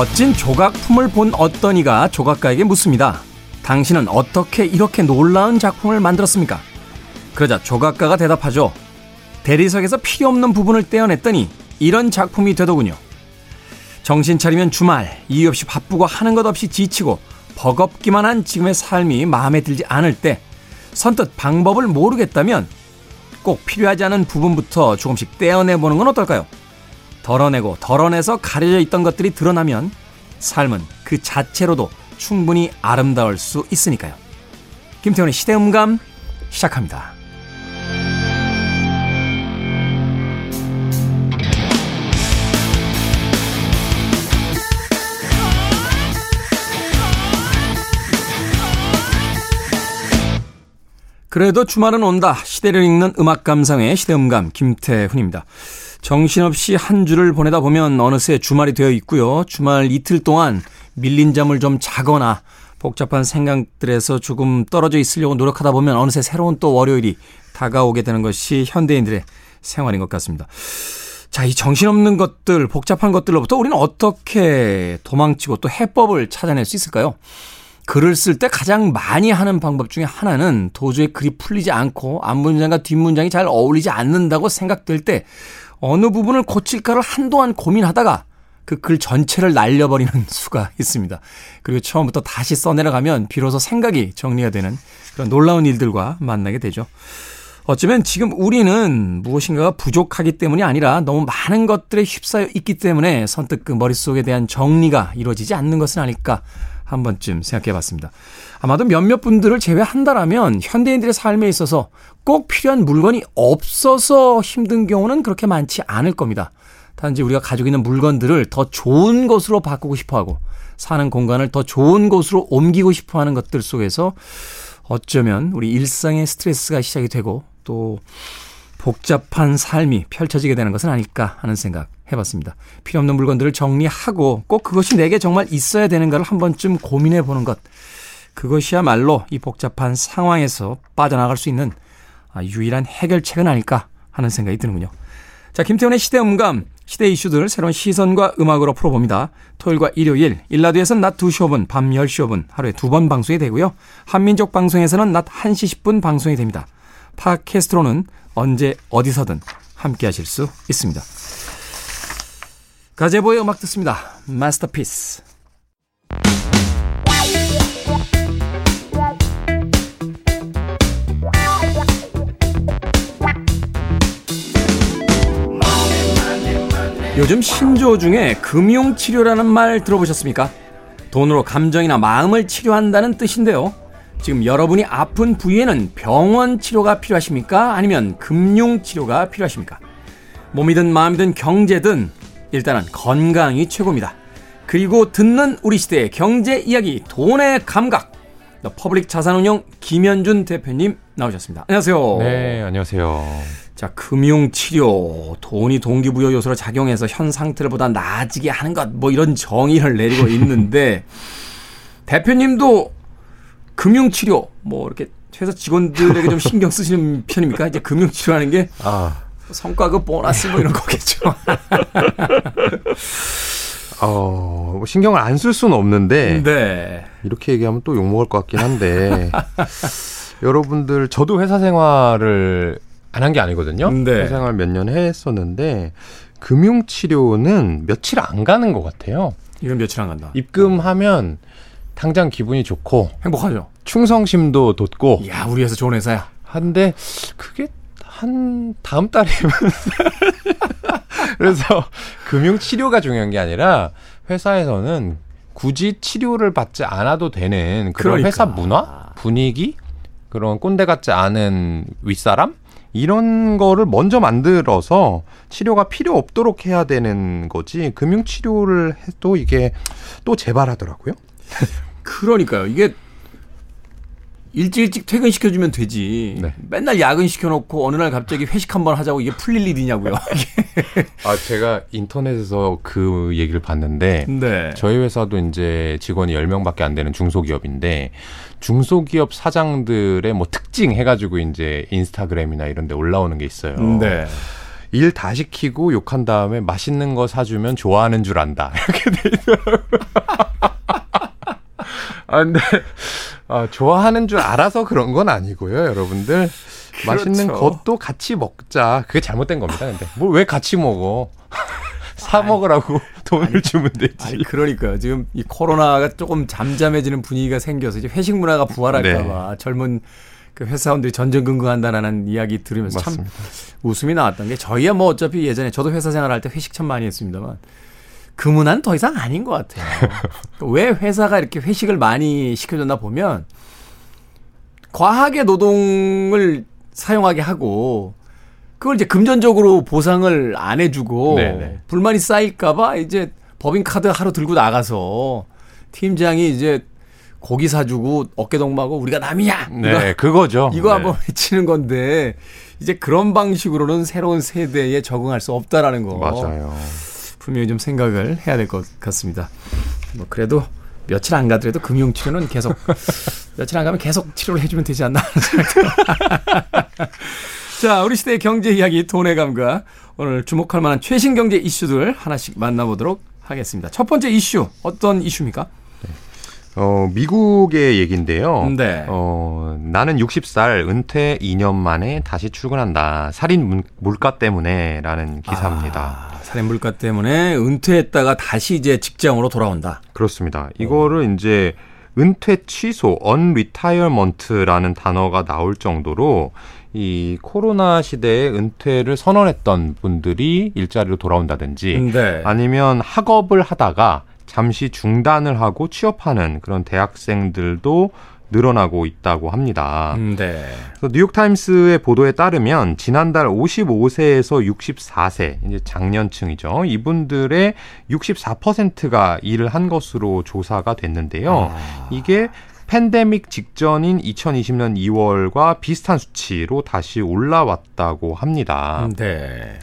멋진 조각품을 본 어떤 이가 조각가에게 묻습니다. 당신은 어떻게 이렇게 놀라운 작품을 만들었습니까? 그러자 조각가가 대답하죠. 대리석에서 필요 없는 부분을 떼어냈더니 이런 작품이 되더군요. 정신 차리면 주말, 이유 없이 바쁘고 하는 것 없이 지치고 버겁기만 한 지금의 삶이 마음에 들지 않을 때 선뜻 방법을 모르겠다면 꼭 필요하지 않은 부분부터 조금씩 떼어내보는 건 어떨까요? 덜어내고 덜어내서 가려져 있던 것들이 드러나면 삶은 그 자체로도 충분히 아름다울 수 있으니까요. 김태훈의 시대음감 시작합니다. 그래도 주말은 온다. 시대를 읽는 음악 감상의 시대음감 김태훈입니다. 정신없이 한 주를 보내다 보면 어느새 주말이 되어 있고요. 주말 이틀 동안 밀린 잠을 좀 자거나 복잡한 생각들에서 조금 떨어져 있으려고 노력하다 보면 어느새 새로운 또 월요일이 다가오게 되는 것이 현대인들의 생활인 것 같습니다. 자, 이 정신없는 것들, 복잡한 것들로부터 우리는 어떻게 도망치고 또 해법을 찾아낼 수 있을까요? 글을 쓸 때 가장 많이 하는 방법 중에 하나는 도저히 글이 풀리지 않고 앞문장과 뒷문장이 잘 어울리지 않는다고 생각될 때 어느 부분을 고칠까를 한동안 고민하다가 그 글 전체를 날려버리는 수가 있습니다. 그리고 처음부터 다시 써내려가면 비로소 생각이 정리가 되는 그런 놀라운 일들과 만나게 되죠. 어쩌면 지금 우리는 무엇인가가 부족하기 때문이 아니라 너무 많은 것들에 휩싸여 있기 때문에 선뜻 그 머릿속에 대한 정리가 이루어지지 않는 것은 아닐까 한 번쯤 생각해 봤습니다. 아마도 몇몇 분들을 제외한다라면 현대인들의 삶에 있어서 꼭 필요한 물건이 없어서 힘든 경우는 그렇게 많지 않을 겁니다. 단지 우리가 가지고 있는 물건들을 더 좋은 것으로 바꾸고 싶어 하고 사는 공간을 더 좋은 곳으로 옮기고 싶어 하는 것들 속에서 어쩌면 우리 일상의 스트레스가 시작이 되고 또 복잡한 삶이 펼쳐지게 되는 것은 아닐까 하는 생각 해봤습니다. 필요 없는 물건들을 정리하고 꼭 그것이 내게 정말 있어야 되는가를 한 번쯤 고민해 보는 것. 그것이야말로 이 복잡한 상황에서 빠져나갈 수 있는 아, 유일한 해결책은 아닐까 하는 생각이 드는군요. 자, 김태훈의 시대 음감, 시대 이슈들 새로운 시선과 음악으로 풀어봅니다. 토요일과 일요일, 일라드에서는 낮 2시 5분, 밤 10시 5분 하루에 두 번 방송이 되고요. 한민족 방송에서는 낮 1시 10분 방송이 됩니다. 팟캐스트로는 언제 어디서든 함께 하실 수 있습니다. 가제보의 음악 듣습니다. 마스터피스. 요즘 신조어 중에 금융 치료라는 말 들어보셨습니까? 돈으로 감정이나 마음을 치료한다는 뜻인데요. 지금 여러분이 아픈 부위에는 병원 치료가 필요하십니까? 아니면 금융 치료가 필요하십니까? 몸이든 마음이든 경제든 일단은 건강이 최고입니다. 그리고 듣는 우리 시대의 경제 이야기 돈의 감각 퍼블릭 자산운용 김현준 대표님 나오셨습니다. 안녕하세요. 네, 안녕하세요. 자, 금융 치료, 돈이 동기부여 요소로 작용해서 현 상태를 보다 나아지게 하는 것, 뭐 이런 정의를 내리고 있는데, 대표님도 금융 치료, 뭐 이렇게 회사 직원들에게 좀 신경 쓰시는 편입니까? 이제 금융 치료하는 게 아. 성과급 보너스 뭐 이런 거겠죠. 어, 뭐 신경을 안 쓸 수는 없는데 네. 이렇게 얘기하면 또 욕먹을 것 같긴 한데 여러분들 저도 회사 생활을 안 한 게 아니거든요. 네. 회사 생활 몇 년 했었는데 금융 치료는 며칠 안 가는 것 같아요. 이건 며칠 안 간다. 입금하면 당장 기분이 좋고 행복하죠. 충성심도 돋고. 야, 우리 회사 좋은 회사야. 한데 그게 한 다음 달이면 그래서 금융 치료가 중요한 게 아니라 회사에서는 굳이 치료를 받지 않아도 되는 그런 그러니까. 회사 문화, 분위기, 그런 꼰대 같지 않은 윗사람 이런 거를 먼저 만들어서 치료가 필요 없도록 해야 되는 거지 금융 치료를 해도 이게 또 재발하더라고요. 그러니까요. 이게 일찍 일찍 퇴근시켜주면 되지. 네. 맨날 야근 시켜놓고 어느 날 갑자기 회식 한번 하자고 이게 풀릴 일이냐고요. 아, 제가 인터넷에서 그 얘기를 봤는데 네. 저희 회사도 이제 직원이 10명밖에 안 되는 중소기업인데 중소기업 사장들의 뭐 특징 해가지고 이제 인스타그램이나 이런 데 올라오는 게 있어요. 네. 일다 시키고 욕한 다음에 맛있는 거 사주면 좋아하는 줄 안다. 이렇게 돼 있더라고요. 아, 근데, 아, 좋아하는 줄 알아서 그런 건 아니고요, 여러분들. 그렇죠. 맛있는 것도 같이 먹자. 그게 잘못된 겁니다, 근데. 뭘 왜 같이 먹어? 사 먹으라고 돈을 아니, 주면 되지. 아니, 그러니까요. 지금 이 코로나가 조금 잠잠해지는 분위기가 생겨서 이제 회식 문화가 부활할까봐 네. 젊은 그 회사원들이 전전긍긍한다라는 이야기 들으면서 맞습니다. 참 웃음이 나왔던 게 저희야 뭐 어차피 예전에 저도 회사 생활할 때 회식 참 많이 했습니다만 그 문화는 더 이상 아닌 것 같아요. 왜 회사가 이렇게 회식을 많이 시켜줬나 보면 과하게 노동을 사용하게 하고 그걸 이제 금전적으로 보상을 안 해주고 네네. 불만이 쌓일까봐 이제 법인카드 하루 들고 나가서 팀장이 이제 고기 사주고 어깨동무하고 우리가 남이야. 네, 이거, 그거죠. 이거 네. 한번 외치는 건데 이제 그런 방식으로는 새로운 세대에 적응할 수 없다라는 거. 맞아요. 분명히 좀 생각을 해야 될 것 같습니다. 뭐 그래도 며칠 안 가더라도 금융 치료는 계속 며칠 안 가면 계속 치료를 해주면 되지 않나. 자, 우리 시대의 경제 이야기 돈의 감각 오늘 주목할 만한 최신 경제 이슈들 하나씩 만나보도록 하겠습니다. 첫 번째 이슈 어떤 이슈입니까? 어, 미국의 얘기인데요. 네. 어, 나는 60살 은퇴 2년 만에 다시 출근한다. 살인 물가 때문에라는 기사입니다. 아, 살인 물가 때문에 은퇴했다가 다시 이제 직장으로 돌아온다. 그렇습니다. 이거를 오. 이제 은퇴 취소, unretirement라는 단어가 나올 정도로 이 코로나 시대에 은퇴를 선언했던 분들이 일자리로 돌아온다든지 네. 아니면 학업을 하다가 잠시 중단을 하고 취업하는 그런 대학생들도 늘어나고 있다고 합니다. 음, 네. 뉴욕타임스의 보도에 따르면 지난달 55세에서 64세, 이제 장년층이죠. 이분들의 64%가 일을 한 것으로 조사가 됐는데요. 아. 이게 팬데믹 직전인 2020년 2월과 비슷한 수치로 다시 올라왔다고 합니다. 음, 네.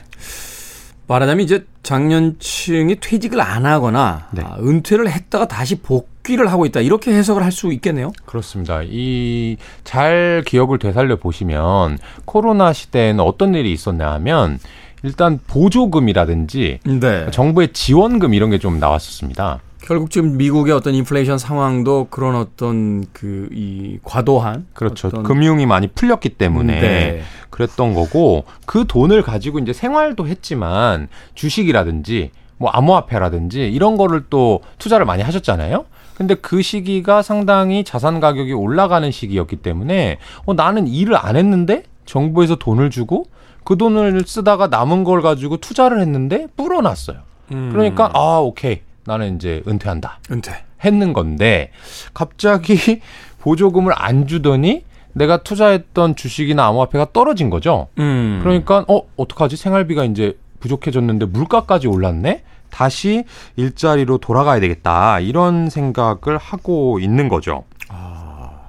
말하자면 이제 장년층이 퇴직을 안 하거나 네. 아, 은퇴를 했다가 다시 복귀를 하고 있다 이렇게 해석을 할 수 있겠네요. 그렇습니다. 이 잘 기억을 되살려 보시면 코로나 시대에는 어떤 일이 있었냐 하면 일단 보조금이라든지 네. 정부의 지원금 이런 게 좀 나왔었습니다. 결국 지금 미국의 어떤 인플레이션 상황도 그런 어떤 그 이 과도한 그렇죠. 금융이 많이 풀렸기 때문에 네. 그랬던 거고 그 돈을 가지고 이제 생활도 했지만 주식이라든지 뭐 암호화폐라든지 이런 거를 또 투자를 많이 하셨잖아요. 근데 그 시기가 상당히 자산 가격이 올라가는 시기였기 때문에 어 나는 일을 안 했는데 정부에서 돈을 주고 그 돈을 쓰다가 남은 걸 가지고 투자를 했는데 불어났어요. 음. 그러니까 아 오케이 나는 이제 은퇴한다. 은퇴. 했는 건데 갑자기 보조금을 안 주더니 내가 투자했던 주식이나 암호화폐가 떨어진 거죠. 음. 그러니까 어 어떡하지 생활비가 이제 부족해졌는데 물가까지 올랐네. 다시 일자리로 돌아가야 되겠다 이런 생각을 하고 있는 거죠.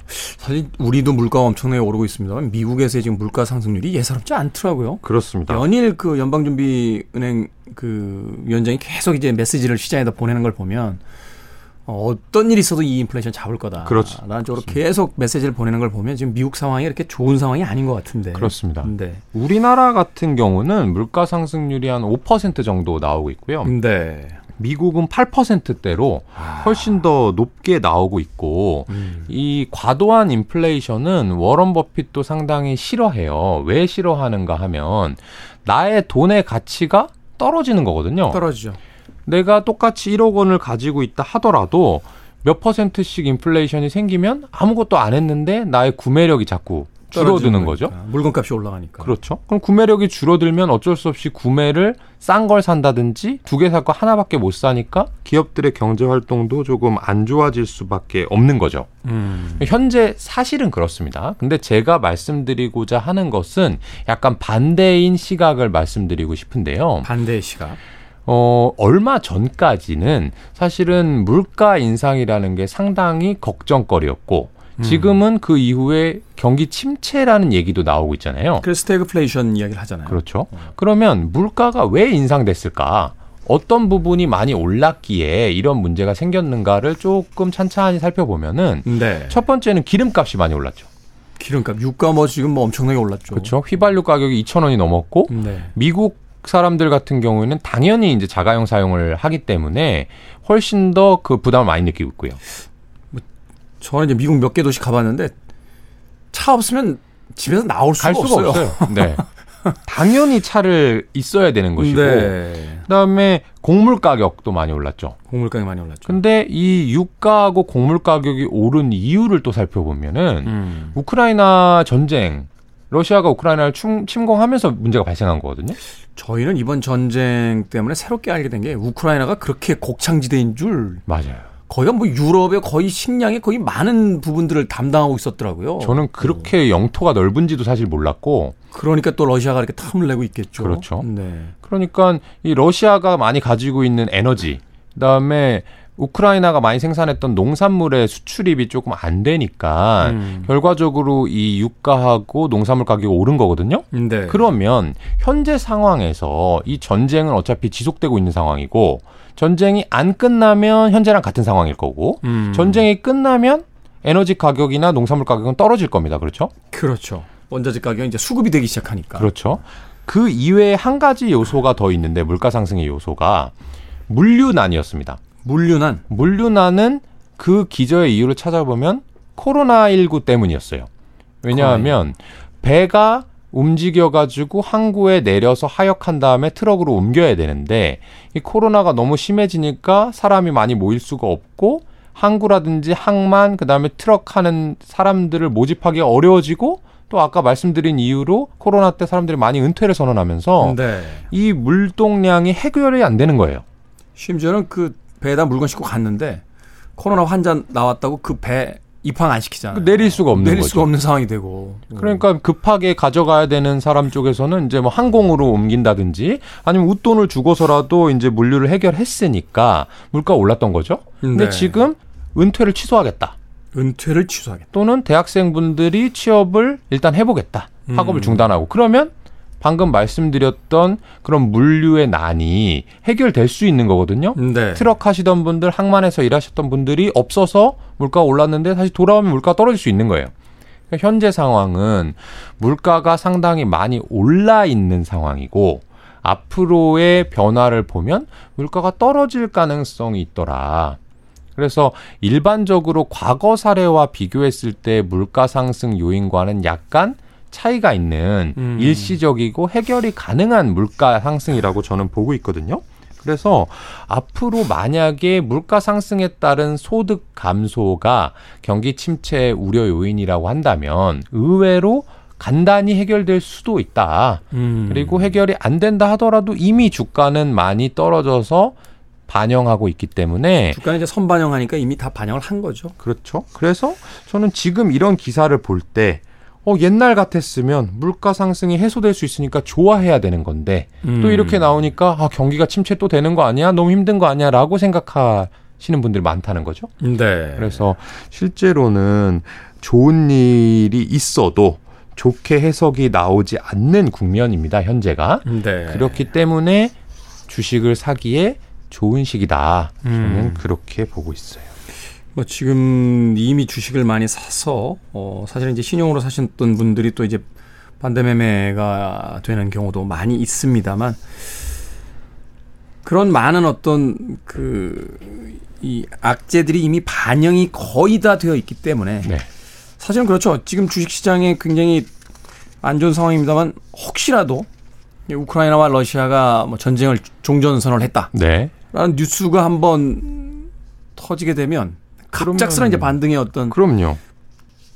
아, 사실 우리도 물가가 엄청나게 오르고 있습니다만 미국에서의 지금 물가 상승률이 예사롭지 않더라고요. 그렇습니다. 연일 그 연방준비은행 그 위원장이 계속 이제 메시지를 시장에다 보내는 걸 보면 어떤 일이 있어도 이 인플레이션 잡을 거다. 그렇죠. 라는 쪽으로 계속 메시지를 보내는 걸 보면 지금 미국 상황이 이렇게 좋은 상황이 아닌 것 같은데. 그렇습니다. 네. 우리나라 같은 경우는 물가 상승률이 한 5% 정도 나오고 있고요. 네. 미국은 8%대로 아. 훨씬 더 높게 나오고 있고 음. 이 과도한 인플레이션은 워런 버핏도 상당히 싫어해요. 왜 싫어하는가 하면 나의 돈의 가치가 떨어지는 거거든요. 떨어지죠. 내가 똑같이 1억 원을 가지고 있다 하더라도 몇 퍼센트씩 인플레이션이 생기면 아무것도 안 했는데 나의 구매력이 자꾸 줄어드는 거죠. 물건값이 올라가니까. 그렇죠. 그럼 구매력이 줄어들면 어쩔 수 없이 구매를 싼 걸 산다든지 두 개 살 거 하나밖에 못 사니까 기업들의 경제 활동도 조금 안 좋아질 수밖에 없는 거죠. 음. 현재 사실은 그렇습니다. 근데 제가 말씀드리고자 하는 것은 약간 반대인 시각을 말씀드리고 싶은데요. 반대의 시각. 어, 얼마 전까지는 사실은 물가 인상이라는 게 상당히 걱정거리였고 음. 지금은 그 이후에 경기 침체라는 얘기도 나오고 있잖아요. 그래서 스태그플레이션 이야기를 하잖아요. 그렇죠. 어. 그러면 물가가 왜 인상됐을까? 어떤 부분이 많이 올랐기에 이런 문제가 생겼는가를 조금 찬찬히 살펴보면은 네. 첫 번째는 기름값이 많이 올랐죠. 기름값, 유가 뭐 지금 뭐 엄청나게 올랐죠. 그렇죠. 휘발유 가격이 2천 원이 넘었고 네. 미국 사람들 같은 경우에는 당연히 이제 자가용 사용을 하기 때문에 훨씬 더 그 부담을 많이 느끼고 있고요. 저는 이제 미국 몇 개 도시 가봤는데 차 없으면 집에서 나올 수가, 갈 수가 없어요. 없어요. 네. 당연히 차를 있어야 되는 것이고 네. 그다음에 곡물 가격도 많이 올랐죠. 곡물 가격이 많이 올랐죠. 근데 이 유가하고 곡물 가격이 오른 이유를 또 살펴보면은 음. 우크라이나 전쟁 러시아가 우크라이나를 침, 침공하면서 문제가 발생한 거거든요. 저희는 이번 전쟁 때문에 새롭게 알게 된 게 우크라이나가 그렇게 곡창지대인 줄 맞아요. 거기가 뭐 유럽의 거의 식량의 거의 많은 부분들을 담당하고 있었더라고요. 저는 그렇게 영토가 넓은지도 사실 몰랐고 그러니까 또 러시아가 이렇게 탐을 내고 있겠죠. 그렇죠. 네. 그러니까 이 러시아가 많이 가지고 있는 에너지 그다음에 우크라이나가 많이 생산했던 농산물의 수출입이 조금 안 되니까 음. 결과적으로 이 유가하고 농산물 가격이 오른 거거든요. 네. 그러면 현재 상황에서 이 전쟁은 어차피 지속되고 있는 상황이고 전쟁이 안 끝나면 현재랑 같은 상황일 거고 음. 전쟁이 끝나면 에너지 가격이나 농산물 가격은 떨어질 겁니다. 그렇죠? 그렇죠. 원자재 가격이 이제 수급이 되기 시작하니까. 그렇죠. 그 이외에 한 가지 요소가 더 있는데 물가 상승의 요소가 물류난이었습니다. 물류난. 물류난은 그 기저의 이유를 찾아보면 코로나19 때문이었어요. 왜냐하면 배가 움직여가지고 항구에 내려서 하역한 다음에 트럭으로 옮겨야 되는데 이 코로나가 너무 심해지니까 사람이 많이 모일 수가 없고 항구라든지 항만 그다음에 트럭 하는 사람들을 모집하기 어려워지고 또 아까 말씀드린 이유로 코로나 때 사람들이 많이 은퇴를 선언하면서 네. 이 물동량이 해결이 안 되는 거예요. 심지어는 그 배에다 물건 싣고 갔는데 코로나 환자 나왔다고 그 배 입항 안 시키잖아요. 내릴 수가 없는 내릴 거죠. 수가 없는 상황이 되고. 그러니까 급하게 가져가야 되는 사람 쪽에서는 이제 뭐 항공으로 옮긴다든지 아니면 웃돈을 주고서라도 이제 물류를 해결했으니까 물가 올랐던 거죠. 근데 네. 지금 은퇴를 취소하겠다. 은퇴를 취소하겠다. 또는 대학생분들이 취업을 일단 해보겠다. 학업을 음. 중단하고 그러면 방금 말씀드렸던 그런 물류의 난이 해결될 수 있는 거거든요. 네. 트럭 하시던 분들, 항만에서 일하셨던 분들이 없어서 물가가 올랐는데 다시 돌아오면 물가가 떨어질 수 있는 거예요. 그러니까 현재 상황은 물가가 상당히 많이 올라 있는 상황이고 앞으로의 변화를 보면 물가가 떨어질 가능성이 있더라. 그래서 일반적으로 과거 사례와 비교했을 때 물가 상승 요인과는 약간 차이가 있는 음. 일시적이고 해결이 가능한 물가 상승이라고 저는 보고 있거든요. 그래서 앞으로 만약에 물가 상승에 따른 소득 감소가 경기 침체 우려 요인이라고 한다면 의외로 간단히 해결될 수도 있다. 음. 그리고 해결이 안 된다 하더라도 이미 주가는 많이 떨어져서 반영하고 있기 때문에 주가는 이제 선반영하니까 이미 다 반영을 한 거죠. 그렇죠. 그래서 저는 지금 이런 기사를 볼 때 어, 옛날 같았으면 물가 상승이 해소될 수 있으니까 좋아해야 되는 건데 음. 또 이렇게 나오니까 아, 경기가 침체 또 되는 거 아니야? 너무 힘든 거 아니야? 라고 생각하시는 분들이 많다는 거죠. 네. 그래서 실제로는 좋은 일이 있어도 좋게 해석이 나오지 않는 국면입니다. 현재가. 네. 그렇기 때문에 주식을 사기에 좋은 시기다. 저는 음. 그렇게 보고 있어요. 뭐 지금 이미 주식을 많이 사서 어 사실은 이제 신용으로 사셨던 분들이 또 이제 반대 매매가 되는 경우도 많이 있습니다만 그런 많은 어떤 그 이 악재들이 이미 반영이 거의 다 되어 있기 때문에 네. 사실은 그렇죠. 지금 주식 시장에 굉장히 안 좋은 상황입니다만 혹시라도 이 우크라이나와 러시아가 뭐 전쟁을 종전 선언을 했다. 네. 라는 뉴스가 한번 터지게 되면 갑작스런 이제 반등의 어떤 그럼요.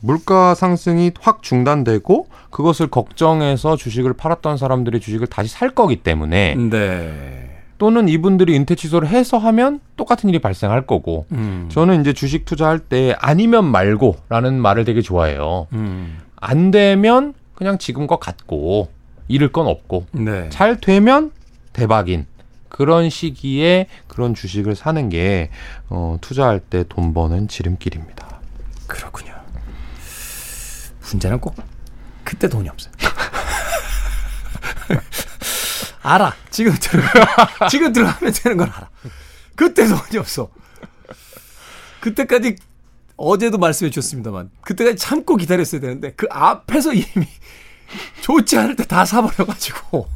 물가 상승이 확 중단되고 그것을 걱정해서 주식을 팔았던 사람들이 주식을 다시 살 거기 때문에 네. 또는 이분들이 은퇴 취소를 해서 하면 똑같은 일이 발생할 거고 음. 저는 이제 주식 투자할 때 아니면 말고라는 말을 되게 좋아해요. 음. 안 되면 그냥 지금과 같고 잃을 건 없고 네. 잘 되면 대박인 그런 시기에 그런 주식을 사는 게 어, 투자할 때 돈 버는 지름길입니다. 그렇군요. 문제는 꼭 그때 돈이 없어요. 알아. 지금 들어 지금 들어가면 되는 걸 알아. 그때 돈이 없어. 그때까지 어제도 말씀해 주셨습니다만 그때까지 참고 기다렸어야 되는데 그 앞에서 이미 좋지 않을 때 다 사버려가지고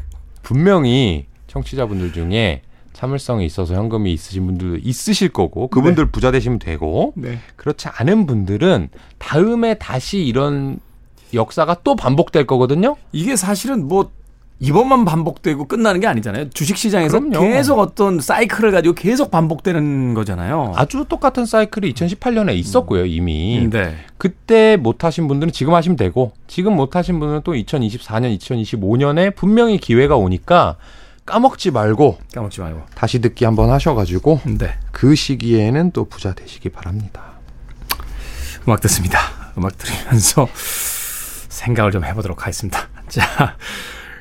분명히 청취자분들 중에 참을성이 있어서 현금이 있으신 분들도 있으실 거고 그분들 네. 부자 되시면 되고 네. 그렇지 않은 분들은 다음에 다시 이런 역사가 또 반복될 거거든요. 이게 사실은 뭐 이번만 반복되고 끝나는 게 아니잖아요. 주식 시장에서 그럼요. 계속 어떤 사이클을 가지고 계속 반복되는 거잖아요. 아주 똑같은 사이클이 2018년에 있었고요, 이미. 네. 그때 못 하신 분들은 지금 하시면 되고 지금 못 하신 분은 또 2024년, 2025년에 분명히 기회가 오니까 까먹지 말고 까먹지 말고 다시 듣기 한번 하셔가지고 네. 그 시기에는 또 부자 되시기 바랍니다. 음악 듣습니다. 음악 들으면서 생각을 좀 해보도록 하겠습니다. 자,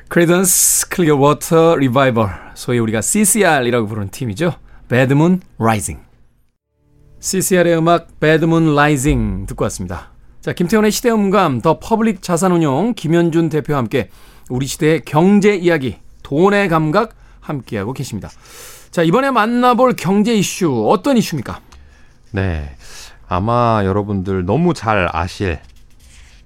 Creedence Clearwater Revival 소위 우리가 CCR이라고 부르는 팀이죠. Bad Moon Rising CCR의 음악 Bad Moon Rising 듣고 왔습니다. 자, 김태훈의 시대음감 더 퍼블릭 자산운용 김현준 대표와 함께 우리 시대의 경제 이야기 돈의 감각 함께하고 계십니다. 자, 이번에 만나볼 경제 이슈 어떤 이슈입니까? 네. 아마 여러분들 너무 잘 아실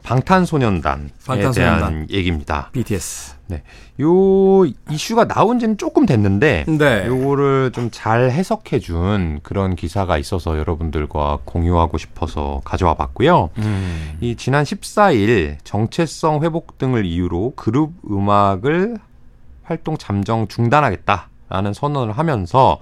방탄소년단에 방탄소년단. 대한 얘기입니다. BTS. 네. 요 이슈가 나온 지는 조금 됐는데 네. 요거를 좀 잘 해석해 준 그런 기사가 있어서 여러분들과 공유하고 싶어서 가져와 봤고요. 음. 이 지난 14일 정체성 회복 등을 이유로 그룹 음악을 활동 잠정 중단하겠다라는 선언을 하면서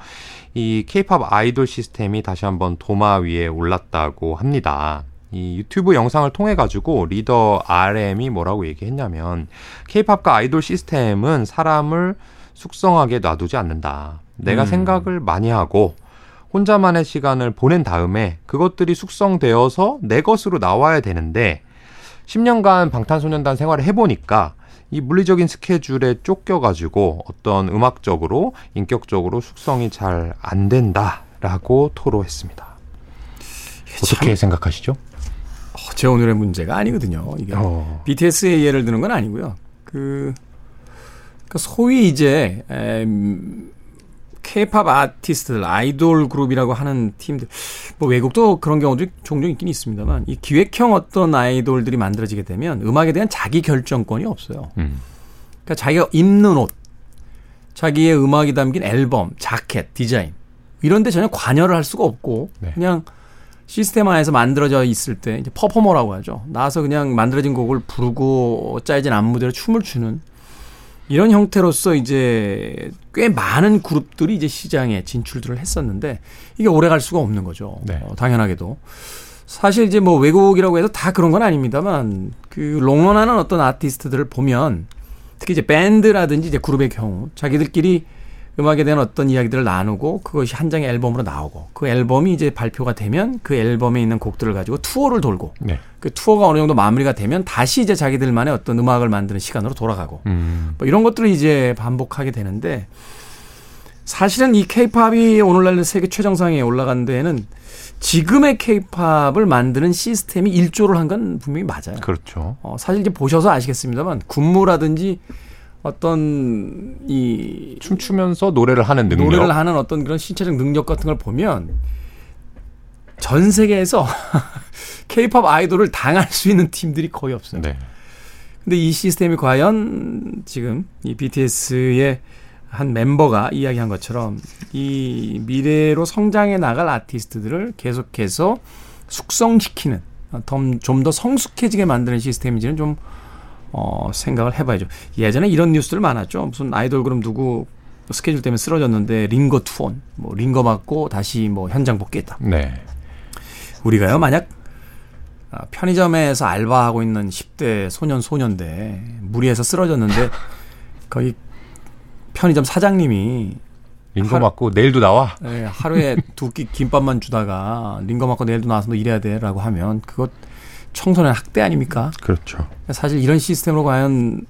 이 케이팝 아이돌 시스템이 다시 한번 도마 위에 올랐다고 합니다. 이 유튜브 영상을 통해 가지고 리더 RM이 뭐라고 얘기했냐면 케이팝과 아이돌 시스템은 사람을 숙성하게 놔두지 않는다. 내가 음. 생각을 많이 하고 혼자만의 시간을 보낸 다음에 그것들이 숙성되어서 내 것으로 나와야 되는데 10년간 방탄소년단 생활을 해보니까 이 물리적인 스케줄에 쫓겨가지고 어떤 음악적으로 인격적으로 숙성이 잘 안 된다라고 토로했습니다. 어떻게 생각하시죠? 어, 제 오늘의 문제가 아니거든요. 이게 어. BTS의 예를 드는 건 아니고요. 그, 그 소위 이제 케이팝 아티스트들, 아이돌 그룹이라고 하는 팀들, 뭐 외국도 그런 경우도 종종 있긴 있습니다만, 이 기획형 어떤 아이돌들이 만들어지게 되면 음악에 대한 자기 결정권이 없어요. 음. 그러니까 자기가 입는 옷, 자기의 음악이 담긴 앨범, 자켓, 디자인, 이런 데 전혀 관여를 할 수가 없고, 네. 그냥 시스템 안에서 만들어져 있을 때 이제 퍼포머라고 하죠. 나와서 그냥 만들어진 곡을 부르고 짜여진 안무대로 춤을 추는 이런 형태로서 이제 꽤 많은 그룹들이 이제 시장에 진출들을 했었는데 이게 오래 갈 수가 없는 거죠. 네. 어, 당연하게도. 사실 이제 뭐 외국이라고 해서 다 그런 건 아닙니다만 그 롱런하는 어떤 아티스트들을 보면 특히 이제 밴드라든지 이제 그룹의 경우 자기들끼리 음악에 대한 어떤 이야기들을 나누고 그것이 한 장의 앨범으로 나오고 그 앨범이 이제 발표가 되면 그 앨범에 있는 곡들을 가지고 투어를 돌고 네. 그 투어가 어느 정도 마무리가 되면 다시 이제 자기들만의 어떤 음악을 만드는 시간으로 돌아가고 음. 뭐 이런 것들을 이제 반복하게 되는데 사실은 이 케이팝이 오늘날 세계 최정상에 올라간 데에는 지금의 케이팝을 만드는 시스템이 일조를 한 건 분명히 맞아요. 그렇죠. 어, 사실 이제 보셔서 아시겠습니다만 군무라든지 어떤 이 춤추면서 노래를 하는 능력, 노래를 하는 어떤 그런 신체적 능력 같은 걸 보면 전 세계에서 케이팝 아이돌을 당할 수 있는 팀들이 거의 없어요. 네. 근데 이 시스템이 과연 지금 이 BTS의 한 멤버가 이야기한 것처럼 이 미래로 성장해 나갈 아티스트들을 계속해서 숙성시키는 좀 더 성숙해지게 만드는 시스템인지는 좀 어, 생각을 해봐야죠. 예전에 이런 뉴스들 많았죠. 무슨 아이돌 그룹 누구 스케줄 때문에 쓰러졌는데 링거 투혼, 뭐 링거 맞고 다시 뭐 현장 복귀했다. 네. 우리가요 만약 아, 편의점에서 알바하고 있는 10대 소년 소년대 무리해서 쓰러졌는데 거기 편의점 사장님이 링거 하루, 맞고 내일도 나와. 네, 하루에 두 끼 김밥만 주다가 링거 맞고 내일도 나와서 너 일해야 돼라고 하면 그것 청소년 학대 아닙니까? 그렇죠. 사실 이런 시스템으로 과연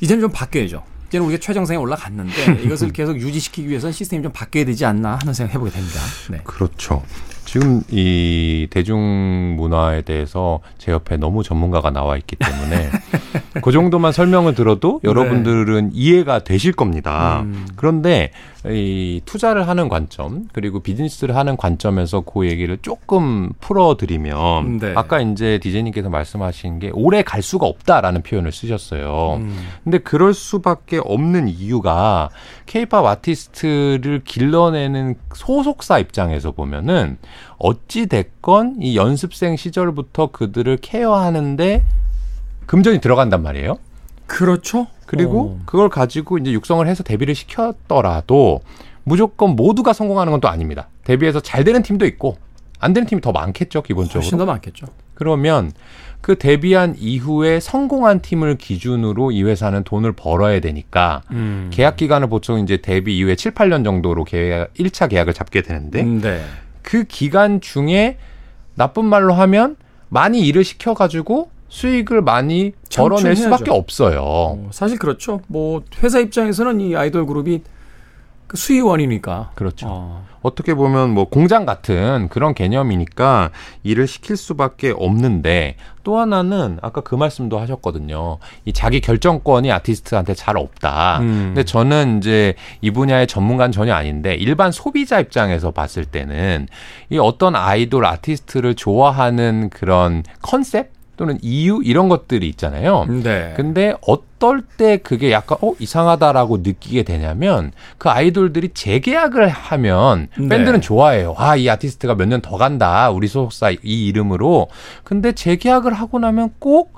이제는 좀 바뀌어야죠. 이제는 우리가 최정상에 올라갔는데 이것을 계속 유지시키기 위해서는 시스템이 좀 바뀌어야 되지 않나 하는 생각 해보게 됩니다. 네. 그렇죠. 지금 이 대중문화에 대해서 제 옆에 너무 전문가가 나와 있기 때문에 그 정도만 설명을 들어도 네. 여러분들은 네. 이해가 되실 겁니다. 음. 그런데 이 투자를 하는 관점 그리고 비즈니스를 하는 관점에서 그 얘기를 조금 풀어드리면 네. 아까 이제 디제이님께서 말씀하신 게 오래 갈 수가 없다라는 표현을 쓰셨어요. 음. 근데 그럴 수밖에 없는 이유가 케이팝 아티스트를 길러내는 소속사 입장에서 보면은 어찌 됐건 이 연습생 시절부터 그들을 케어하는데 금전이 들어간단 말이에요. 그렇죠. 그리고 어. 그걸 가지고 이제 육성을 해서 데뷔를 시켰더라도 무조건 모두가 성공하는 건 또 아닙니다. 데뷔해서 잘 되는 팀도 있고 안 되는 팀이 더 많겠죠, 기본적으로. 훨씬 더 많겠죠. 그러면 그 데뷔한 이후에 성공한 팀을 기준으로 이 회사는 돈을 벌어야 되니까 음. 계약 기간을 보통 이제 데뷔 이후에 7, 8년 정도로 계약 1차 계약을 잡게 되는데 음, 네. 그 기간 중에 나쁜 말로 하면 많이 일을 시켜 가지고 수익을 많이 벌어낼 수밖에 없어요. 어, 사실 그렇죠. 뭐 회사 입장에서는 이 아이돌 그룹이 그 수익원이니까. 그렇죠. 어. 어떻게 보면 뭐 공장 같은 그런 개념이니까 일을 시킬 수밖에 없는데 또 하나는 아까 그 말씀도 하셨거든요. 이 자기 결정권이 아티스트한테 잘 없다. 음. 근데 저는 이제 이 분야의 전문가는 전혀 아닌데 일반 소비자 입장에서 봤을 때는 이 어떤 아이돌 아티스트를 좋아하는 그런 컨셉 또는 이유 이런 것들이 있잖아요. 네. 근데 어떨 때 그게 약간 어 이상하다라고 느끼게 되냐면 그 아이돌들이 재계약을 하면 네. 밴드는 좋아해요. 아, 이 아티스트가 몇 년 더 간다. 우리 소속사 이 이름으로. 근데 재계약을 하고 나면 꼭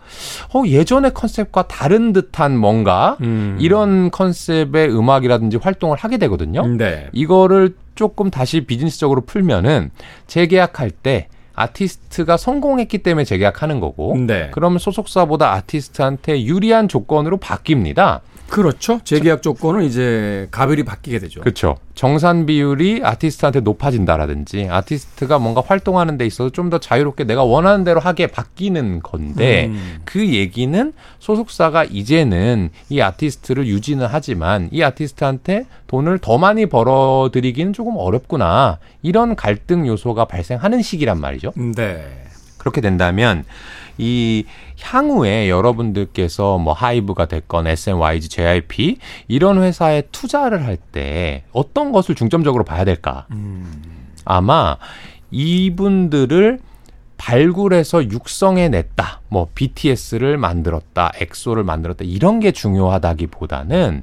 어, 예전의 컨셉과 다른 듯한 뭔가 음. 이런 컨셉의 음악이라든지 활동을 하게 되거든요. 네. 이거를 조금 다시 비즈니스적으로 풀면은 재계약할 때 아티스트가 성공했기 때문에 재계약하는 거고 네. 그러면 소속사보다 아티스트한테 유리한 조건으로 바뀝니다. 그렇죠. 재계약 조건은 이제 가별이 바뀌게 되죠. 그렇죠. 정산 비율이 아티스트한테 높아진다라든지 아티스트가 뭔가 활동하는 데 있어서 좀 더 자유롭게 내가 원하는 대로 하게 바뀌는 건데 음. 그 얘기는 소속사가 이제는 이 아티스트를 유지는 하지만 이 아티스트한테 돈을 더 많이 벌어들이기는 조금 어렵구나 이런 갈등 요소가 발생하는 시기란 말이죠. 네. 그렇게 된다면 이 향후에 여러분들께서 뭐 하이브가 됐건 SMYG, JIP 이런 회사에 투자를 할 때 어떤 것을 중점적으로 봐야 될까? 음. 아마 이분들을 발굴해서 육성해 냈다. 뭐 BTS를 만들었다. 엑소를 만들었다. 이런 게 중요하다기보다는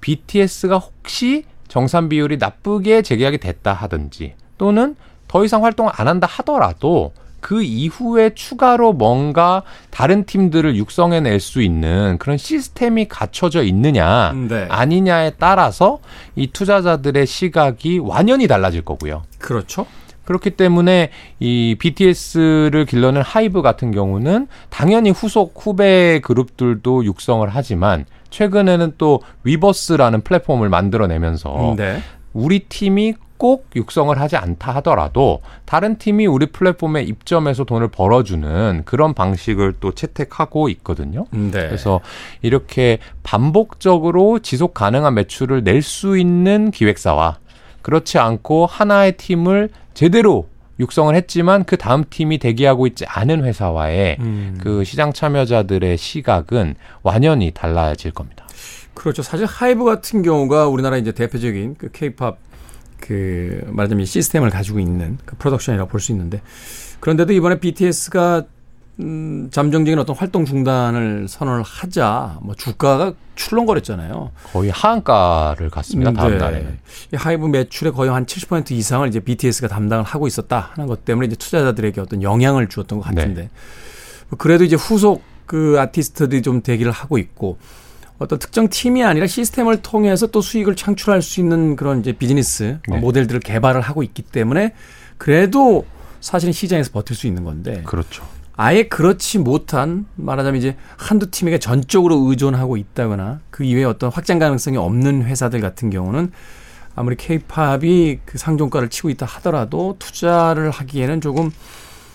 BTS가 혹시 정산 비율이 나쁘게 재계약이 됐다 하든지 또는 더 이상 활동을 안 한다 하더라도 그 이후에 추가로 뭔가 다른 팀들을 육성해낼 수 있는 그런 시스템이 갖춰져 있느냐 네. 아니냐에 따라서 이 투자자들의 시각이 완연히 달라질 거고요. 그렇죠. 그렇기 때문에 이 BTS를 길러낸 하이브 같은 경우는 당연히 후속 후배 그룹들도 육성을 하지만 최근에는 또 위버스라는 플랫폼을 만들어내면서 네. 우리 팀이 꼭 육성을 하지 않다 하더라도 다른 팀이 우리 플랫폼에 입점해서 돈을 벌어주는 그런 방식을 또 채택하고 있거든요. 네. 그래서 이렇게 반복적으로 지속 가능한 매출을 낼 수 있는 기획사와 그렇지 않고 하나의 팀을 제대로 육성을 했지만 그 다음 팀이 대기하고 있지 않은 회사와의 음. 그 시장 참여자들의 시각은 완연히 달라질 겁니다. 그렇죠. 사실 하이브 같은 경우가 우리나라 이제 대표적인 그 케이팝 그 말하자면 시스템을 가지고 있는 그 프로덕션이라고 볼 수 있는데 그런데도 이번에 BTS가 음, 잠정적인 어떤 활동 중단을 선언을 하자 뭐 주가가 출렁거렸잖아요. 거의 하한가를 갔습니다. 다음 네. 달에. 이 하이브 매출의 거의 한 70% 이상을 이제 BTS가 담당을 하고 있었다 하는 것 때문에 이제 투자자들에게 어떤 영향을 주었던 것 같은데 네. 그래도 이제 후속 그 아티스트들이 좀 대기를 하고 있고 어떤 특정 팀이 아니라 시스템을 통해서 또 수익을 창출할 수 있는 그런 이제 비즈니스 네. 모델들을 개발을 하고 있기 때문에 그래도 사실은 시장에서 버틸 수 있는 건데. 그렇죠. 아예 그렇지 못한 말하자면 이제 한두 팀에게 전적으로 의존하고 있다거나 그 이외에 어떤 확장 가능성이 없는 회사들 같은 경우는 아무리 케이팝이 그 상종가를 치고 있다 하더라도 투자를 하기에는 조금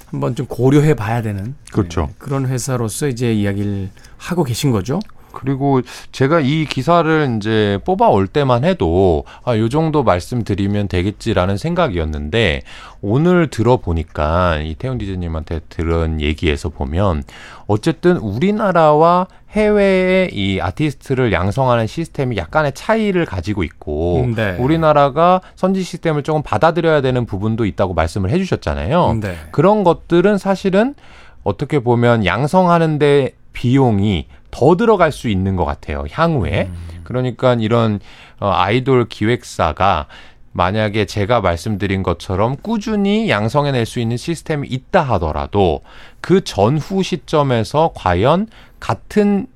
한번 좀 고려해 봐야 되는 그렇죠. 네, 그런 회사로서 이제 이야기를 하고 계신 거죠. 그리고 제가 이 기사를 이제 뽑아올 때만 해도 아, 요 정도 말씀드리면 되겠지라는 생각이었는데 오늘 들어보니까 이 태훈 디제님한테 들은 얘기에서 보면 어쨌든 우리나라와 해외의 이 아티스트를 양성하는 시스템이 약간의 차이를 가지고 있고 네. 우리나라가 선지 시스템을 조금 받아들여야 되는 부분도 있다고 말씀을 해주셨잖아요. 네. 그런 것들은 사실은 어떻게 보면 양성하는데 비용이 더 들어갈 수 있는 것 같아요. 향후에. 음. 그러니까 이런 어, 아이돌 기획사가 만약에 제가 말씀드린 것처럼 꾸준히 양성해낼 수 있는 시스템이 있다 하더라도 그 전후 시점에서 과연 같은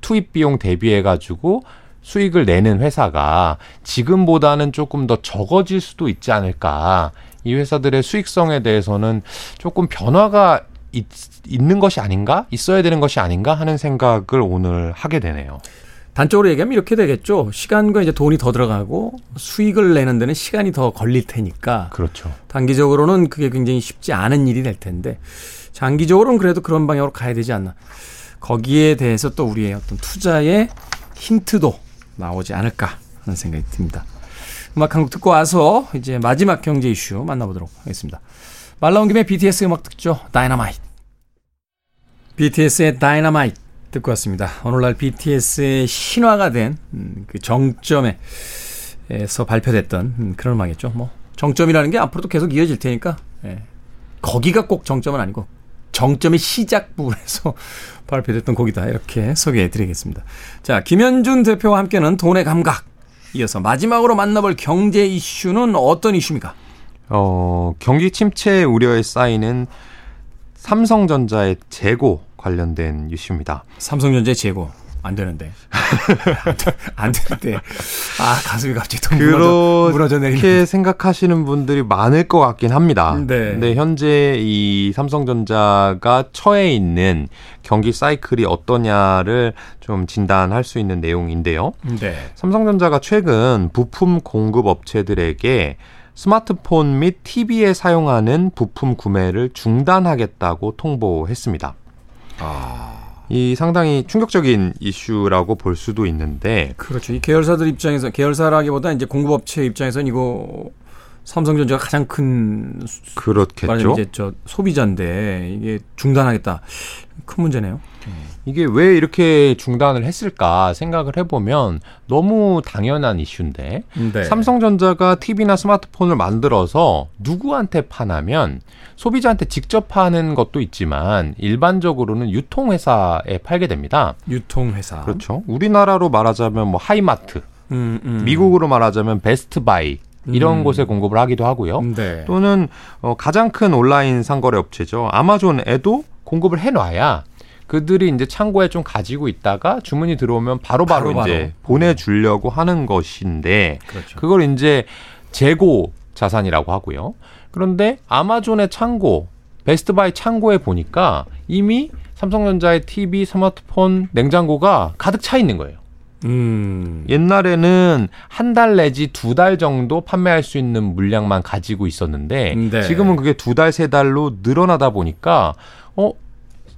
투입 비용 대비해 가지고 수익을 내는 회사가 지금보다는 조금 더 적어질 수도 있지 않을까. 이 회사들의 수익성에 대해서는 조금 변화가 있, 있는 것이 아닌가? 있어야 되는 것이 아닌가 하는 생각을 오늘 하게 되네요. 단적으로 얘기하면 이렇게 되겠죠. 시간과 이제 돈이 더 들어가고 수익을 내는 데는 시간이 더 걸릴 테니까. 그렇죠. 단기적으로는 그게 굉장히 쉽지 않은 일이 될 텐데 장기적으로는 그래도 그런 방향으로 가야 되지 않나. 거기에 대해서 또 우리의 어떤 투자의 힌트도 나오지 않을까 하는 생각이 듭니다. 음악 한 곡 듣고 와서 이제 마지막 경제 이슈 만나보도록 하겠습니다. 말 나온 김에 BTS 음악 듣죠. 다이너마이트. BTS의 다이너마이트 듣고 왔습니다. 오늘날 BTS의 신화가 된그 음, 정점에서 발표됐던 음, 그런 음악이죠. 뭐 정점이라는 게 앞으로도 계속 이어질 테니까 예. 거기가 꼭 정점은 아니고 정점의 시작 부분에서 발표됐던 곡이다 이렇게 소개해드리겠습니다. 자 김현준 대표와 함께는 돈의 감각 이어서 마지막으로 만나볼 경제 이슈는 어떤 이슈입니까? 어, 경기 침체 우려에 쌓이는 삼성전자의 재고 관련된 이슈입니다. 삼성전자의 재고. 안 되는데. 안 되는데. 아, 가슴이 갑자기 또 무너져, 무너져 내리는. 그렇게 생각하시는 분들이 많을 것 같긴 합니다. 네. 근데 현재 이 삼성전자가 처해 있는 경기 사이클이 어떠냐를 좀 진단할 수 있는 내용인데요. 네. 삼성전자가 최근 부품 공급 업체들에게 스마트폰 및 TV에 사용하는 부품 구매를 중단하겠다고 통보했습니다. 아. 이 상당히 충격적인 이슈라고 볼 수도 있는데 그렇죠. 이 계열사들 입장에서 계열사라기보다 이제 공급업체 입장에서는 이거 삼성전자가 가장 큰 그렇겠죠. 이제 저 소비자인데 이게 중단하겠다. 큰 문제네요. 이게 왜 이렇게 중단을 했을까 생각을 해보면 너무 당연한 이슈인데 네. 삼성전자가 TV나 스마트폰을 만들어서 누구한테 파냐면 소비자한테 직접 파는 것도 있지만 일반적으로는 유통회사에 팔게 됩니다. 유통회사. 그렇죠. 우리나라로 말하자면 뭐 하이마트, 음, 음. 미국으로 말하자면 베스트바이, 이런 음. 곳에 공급을 하기도 하고요. 네. 또는 어, 가장 큰 온라인 상거래 업체죠. 아마존에도 공급을 해놔야 그들이 이제 창고에 좀 가지고 있다가 주문이 들어오면 바로 바로 바로 이제 보내주려고 하는 것인데 그렇죠. 그걸 이제 재고 자산이라고 하고요. 그런데 아마존의 창고, 베스트바이 창고에 보니까 이미 삼성전자의 TV, 스마트폰, 냉장고가 가득 차 있는 거예요. 음. 옛날에는 한 달 내지 두 달 정도 판매할 수 있는 물량만 가지고 있었는데 네. 지금은 그게 두 달, 세 달로 늘어나다 보니까 어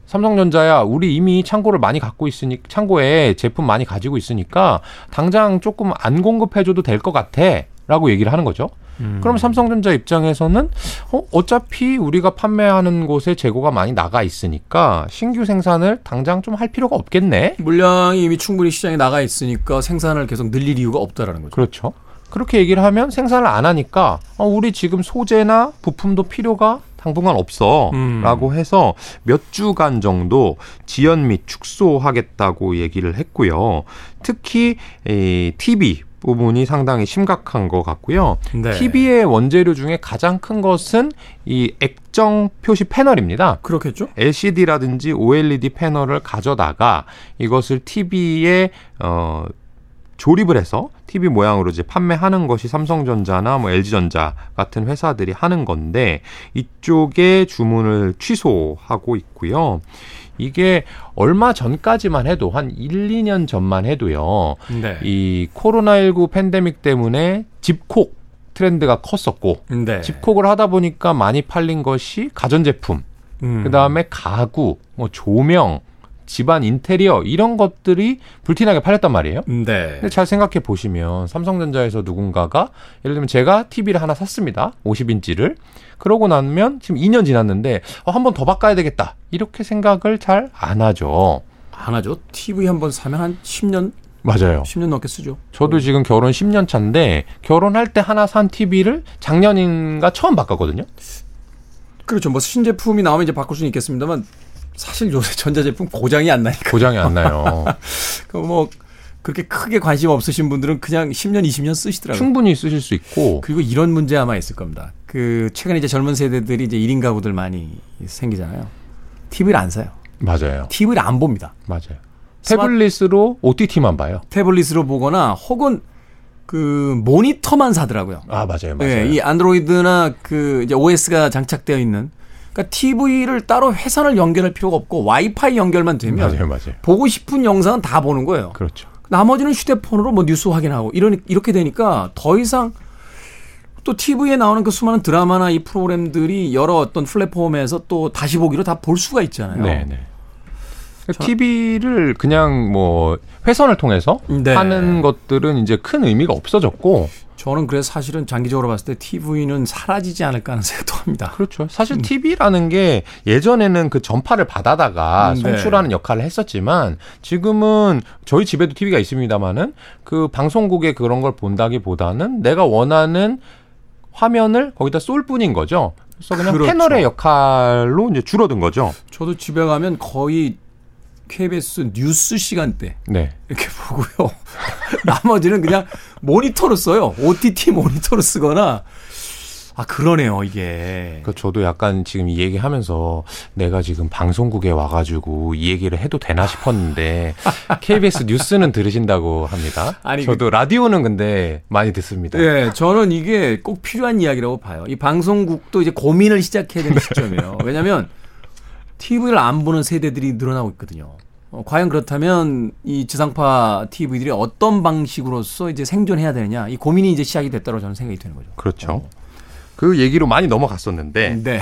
삼성전자야, 우리 이미 창고를 많이 갖고 있으니 창고에 제품 많이 가지고 있으니까 당장 조금 안 공급해줘도 될 것 같아.라고 얘기를 하는 거죠. 음. 그럼 삼성전자 입장에서는 어, 어차피 우리가 판매하는 곳에 재고가 많이 나가 있으니까 신규 생산을 당장 좀 할 필요가 없겠네. 물량이 이미 충분히 시장에 나가 있으니까 생산을 계속 늘릴 이유가 없다라는 거죠. 그렇죠. 그렇게 얘기를 하면 생산을 안 하니까 어, 우리 지금 소재나 부품도 필요가 당분간 없어. 음. 라고 해서 몇 주간 정도 지연 및 축소하겠다고 얘기를 했고요. 특히 이 TV 부분이 상당히 심각한 것 같고요. 네. TV의 원재료 중에 가장 큰 것은 이 액정 표시 패널입니다. 그렇겠죠. LCD라든지 OLED 패널을 가져다가 이것을 TV에 어 조립을 해서 TV 모양으로 이제 판매하는 것이 삼성전자나 뭐 LG전자 같은 회사들이 하는 건데 이쪽에 주문을 취소하고 있고요. 이게 얼마 전까지만 해도 한 1, 2년 전만 해도요. 네. 이 코로나19 팬데믹 때문에 집콕 트렌드가 컸었고 네. 집콕을 하다 보니까 많이 팔린 것이 가전제품, 음. 그다음에 가구, 뭐 조명, 집안 인테리어 이런 것들이 불티나게 팔렸단 말이에요. 네. 근데 잘 생각해 보시면 삼성전자에서 누군가가 예를 들면 제가 TV를 하나 샀습니다. 50인치를. 그러고 나면 지금 2년 지났는데 어, 한번 더 바꿔야 되겠다. 이렇게 생각을 잘 안 하죠. 안 하죠. TV 한 번 사면 한 10년, 맞아요. 10년 넘게 쓰죠. 저도 지금 결혼 10년 차인데 결혼할 때 하나 산 TV를 작년인가 처음 바꿨거든요. 그렇죠. 뭐 신제품이 나오면 이제 바꿀 수는 있겠습니다만 사실 요새 전자제품 고장이 안 나니까 고장이 안 나요. 뭐 그렇게 크게 관심 없으신 분들은 그냥 10년, 20년 쓰시더라고요. 충분히 쓰실 수 있고 그리고 이런 문제 아마 있을 겁니다. 그 최근에 이제 젊은 세대들이 이제 1인 가구들 많이 생기잖아요. TV를 안 사요. 맞아요. TV를 안 봅니다. 맞아요. 태블릿으로 OTT만 봐요. 태블릿으로 보거나 혹은 그 모니터만 사더라고요. 아 맞아요, 맞아요. 예, 이 안드로이드나 그 이제 OS가 장착되어 있는 그러니까 TV를 따로 회선을 연결할 필요가 없고 와이파이 연결만 되면 맞아요, 맞아요. 보고 싶은 영상은 다 보는 거예요. 그렇죠. 나머지는 휴대폰으로 뭐 뉴스 확인하고 이런 이렇게 되니까 더 이상 또 TV에 나오는 그 수많은 드라마나 이 프로그램들이 여러 어떤 플랫폼에서 또 다시 보기로 다 볼 수가 있잖아요. 네, 네. TV를 그냥 뭐 회선을 통해서 네. 하는 것들은 이제 큰 의미가 없어졌고 저는 그래서 사실은 장기적으로 봤을 때 TV는 사라지지 않을까 하는 생각도 합니다. 그렇죠. 사실 TV라는 게 예전에는 그 전파를 받아다가 음, 네. 송출하는 역할을 했었지만 지금은 저희 집에도 TV가 있습니다만은 그 방송국의 그런 걸 본다기보다는 내가 원하는 화면을 거기다 쏠 뿐인 거죠. 그래서 그냥 그렇죠. 패널의 역할로 이제 줄어든 거죠. 저도 집에 가면 거의 KBS 뉴스 시간대 네. 이렇게 보고요. 나머지는 그냥 모니터로 써요. OTT 모니터로 쓰거나 아 그러네요 이게. 그 저도 약간 지금 이 얘기하면서 내가 지금 방송국에 와가지고 이 얘기를 해도 되나 싶었는데 KBS 뉴스는 들으신다고 합니다. 아니, 저도 라디오는 근데 많이 듣습니다. 예, 저는 이게 꼭 필요한 이야기라고 봐요. 이 방송국도 이제 고민을 시작해야 되는 시점이에요. 왜냐하면 TV를 안 보는 세대들이 늘어나고 있거든요. 어, 과연 그렇다면 이 지상파 TV들이 어떤 방식으로서 이제 생존해야 되느냐 이 고민이 이제 시작이 됐다고 저는 생각이 되는 거죠. 그렇죠. 그 얘기로 많이 넘어갔었는데 네.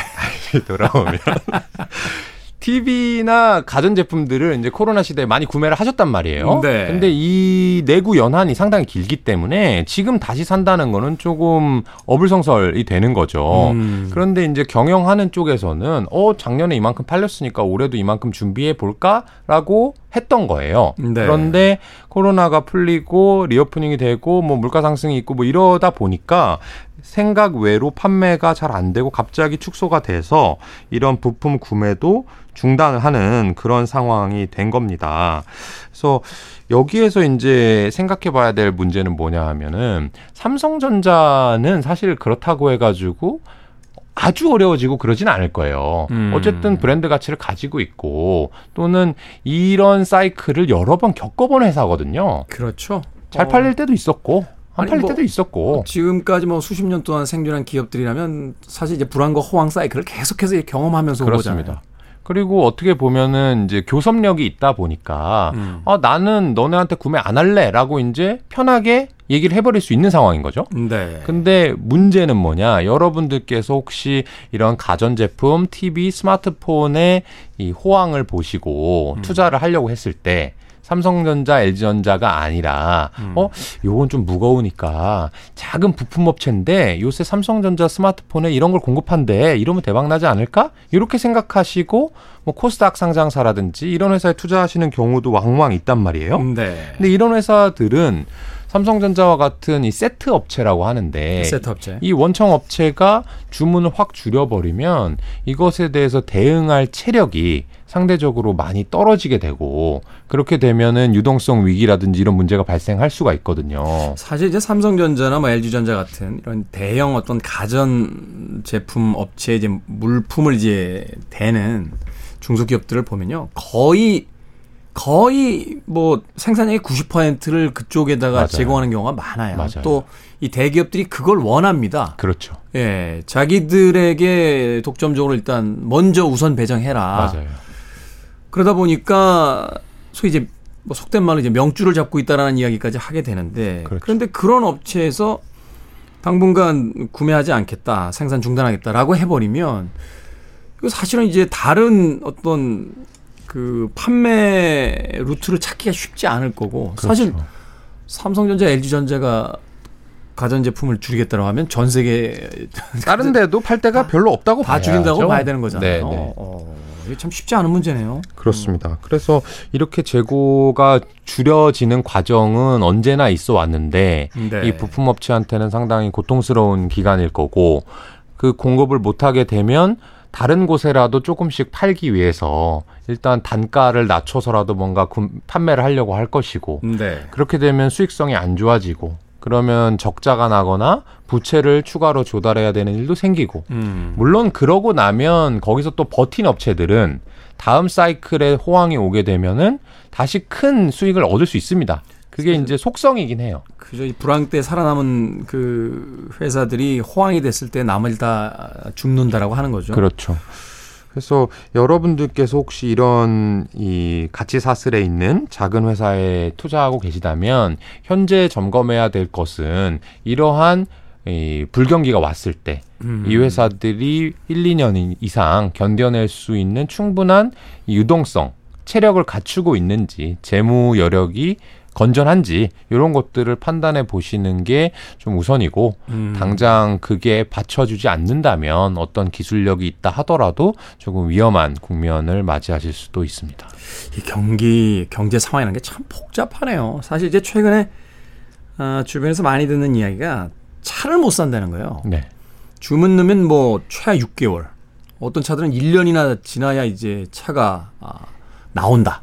돌아오면 TV나 가전제품들을 이제 코로나 시대에 많이 구매를 하셨단 말이에요. 네. 근데 이 내구 연한이 상당히 길기 때문에 지금 다시 산다는 거는 조금 어불성설이 되는 거죠. 음. 그런데 이제 경영하는 쪽에서는 어 작년에 이만큼 팔렸으니까 올해도 이만큼 준비해 볼까라고 했던 거예요. 네. 그런데 코로나가 풀리고 리오프닝이 되고 뭐 물가 상승이 있고 뭐 이러다 보니까 생각 외로 판매가 잘 안 되고 갑자기 축소가 돼서 이런 부품 구매도 중단을 하는 그런 상황이 된 겁니다. 그래서 여기에서 이제 생각해 봐야 될 문제는 뭐냐 하면은 삼성전자는 사실 그렇다고 해가지고 아주 어려워지고 그러진 않을 거예요. 음. 어쨌든 브랜드 가치를 가지고 있고 또는 이런 사이클을 여러 번 겪어본 회사거든요. 그렇죠. 잘 어, 팔릴 때도 있었고 안 팔릴 뭐, 때도 있었고 지금까지 뭐 수십 년 동안 생존한 기업들이라면 사실 이제 불안과 호황 사이클을 계속해서 경험하면서 온 그렇습니다. 그리고 어떻게 보면은 이제 교섭력이 있다 보니까 음. 아 나는 너네한테 구매 안 할래라고 이제 편하게 얘기를 해버릴 수 있는 상황인 거죠. 네. 근데 문제는 뭐냐? 여러분들께서 혹시 이런 가전제품, TV, 스마트폰의 이 호황을 보시고 음. 투자를 하려고 했을 때 삼성전자, LG전자가 아니라 음. 어 요건 좀 무거우니까 작은 부품 업체인데 요새 삼성전자 스마트폰에 이런 걸 공급한대 이러면 대박 나지 않을까? 이렇게 생각하시고 뭐 코스닥 상장사라든지 이런 회사에 투자하시는 경우도 왕왕 있단 말이에요. 네. 근데 이런 회사들은 삼성전자와 같은 이 세트 업체라고 하는데 세트 업체. 이 원청 업체가 주문을 확 줄여버리면 이것에 대해서 대응할 체력이 상대적으로 많이 떨어지게 되고 그렇게 되면은 유동성 위기라든지 이런 문제가 발생할 수가 있거든요. 사실 이제 삼성전자나 뭐 LG전자 같은 이런 대형 어떤 가전 제품 업체 이제 물품을 이제 대는 중소기업들을 보면요. 거의 거의 뭐 생산량의 90%를 그쪽에다가 맞아요. 제공하는 경우가 많아요. 또 이 대기업들이 그걸 원합니다. 그렇죠. 예, 자기들에게 독점적으로 일단 먼저 우선 배정해라. 맞아요. 그러다 보니까 소위 이제 뭐 속된 말로 이제 명줄을 잡고 있다라는 이야기까지 하게 되는데 그렇죠. 그런데 그런 업체에서 당분간 구매하지 않겠다 생산 중단하겠다라고 해버리면 이거 사실은 이제 다른 어떤 그 판매 루트를 찾기가 쉽지 않을 거고 그렇죠. 사실 삼성전자, LG전자가 가전제품을 줄이겠다고 하면 전 세계 다른 데도 팔 데가 별로 없다고 다 봐야죠. 줄인다고 봐야 되는 거잖아요. 네, 네. 어, 어. 이게 참 쉽지 않은 문제네요. 그렇습니다. 음. 그래서 이렇게 재고가 줄여지는 과정은 언제나 있어 왔는데 네. 이 부품업체한테는 상당히 고통스러운 기간일 거고 그 공급을 못하게 되면 다른 곳에라도 조금씩 팔기 위해서 일단 단가를 낮춰서라도 뭔가 판매를 하려고 할 것이고 네. 그렇게 되면 수익성이 안 좋아지고 그러면 적자가 나거나 부채를 추가로 조달해야 되는 일도 생기고 음. 물론 그러고 나면 거기서 또 버틴 업체들은 다음 사이클에 호황이 오게 되면은 다시 큰 수익을 얻을 수 있습니다. 그게 이제 속성이긴 해요. 그죠. 이 불황 때 살아남은 그 회사들이 호황이 됐을 때 남을 다 죽는다라고 하는 거죠. 그렇죠. 그래서 여러분들께서 혹시 이런 이 가치 사슬에 있는 작은 회사에 투자하고 계시다면 현재 점검해야 될 것은 이러한 이 불경기가 왔을 때이 음. 회사들이 1, 2년 이상 견뎌낼 수 있는 충분한 유동성, 체력을 갖추고 있는지 재무 여력이 건전한지 이런 것들을 판단해 보시는 게 좀 우선이고 음. 당장 그게 받쳐주지 않는다면 어떤 기술력이 있다 하더라도 조금 위험한 국면을 맞이하실 수도 있습니다. 이 경기 경제 상황이라는 게 참 복잡하네요. 사실 이제 최근에 어, 주변에서 많이 듣는 이야기가 차를 못 산다는 거예요. 네. 주문 넣으면 뭐 최하 6개월, 어떤 차들은 1년이나 지나야 이제 차가 아, 나온다.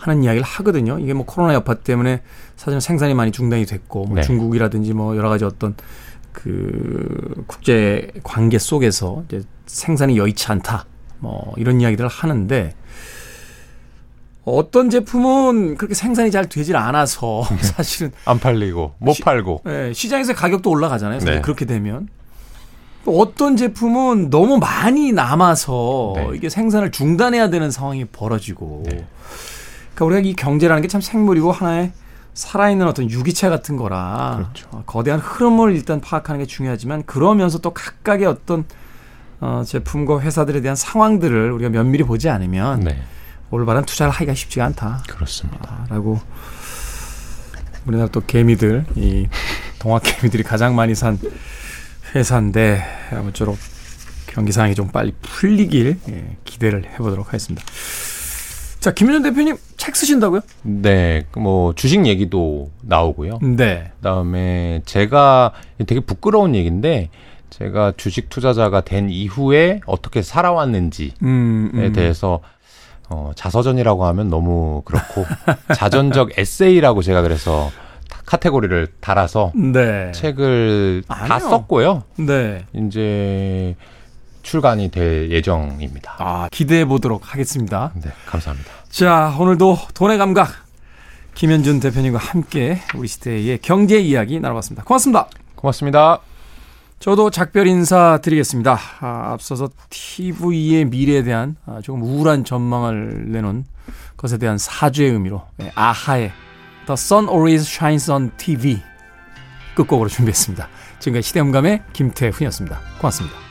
하는 이야기를 하거든요. 이게 뭐 코로나 여파 때문에 사실 생산이 많이 중단이 됐고 뭐 네. 중국이라든지 뭐 여러 가지 어떤 그 국제 관계 속에서 이제 생산이 여의치 않다. 뭐 이런 이야기들을 하는데 어떤 제품은 그렇게 생산이 잘 되질 않아서 네. 사실은 안 팔리고 못 시, 팔고 네, 시장에서 가격도 올라가잖아요. 네. 그렇게 되면 어떤 제품은 너무 많이 남아서 네. 이게 생산을 중단해야 되는 상황이 벌어지고 네. 그러니까 우리가 이 경제라는 게 참 생물이고 하나의 살아있는 어떤 유기체 같은 거라 그렇죠. 어, 거대한 흐름을 일단 파악하는 게 중요하지만 그러면서 또 각각의 어떤 어, 제품과 회사들에 대한 상황들을 우리가 면밀히 보지 않으면 네. 올바른 투자를 하기가 쉽지가 않다. 그렇습니다. 아, 라고 우리나라 또 개미들 이 동학 개미들이 가장 많이 산 회사인데 아무쪼록 경기 상황이 좀 빨리 풀리길 예, 기대를 해보도록 하겠습니다. 자, 김윤현 대표님 책 쓰신다고요? 네, 뭐 주식 얘기도 나오고요. 네. 그다음에 제가 되게 부끄러운 얘기인데 제가 주식 투자자가 된 이후에 어떻게 살아왔는지에 음, 음. 대해서 어, 자서전이라고 하면 너무 그렇고 자전적 에세이라고 제가 그래서 카테고리를 달아서 네. 책을 아니요. 다 썼고요. 네. 이제 출간이 될 예정입니다. 아, 기대해 보도록 하겠습니다. 네, 감사합니다. 자, 오늘도 돈의 감각 김현준 대표님과 함께 우리 시대의 경제 이야기 나눠봤습니다. 고맙습니다. 고맙습니다. 저도 작별 인사 드리겠습니다. 아, 앞서서 TV의 미래에 대한 아, 조금 우울한 전망을 내놓은 것에 대한 사죄의 의미로 네, 아하의 The Sun Always Shines on TV 끝곡으로 준비했습니다. 지금까지 시대음감의 김태훈이었습니다. 고맙습니다.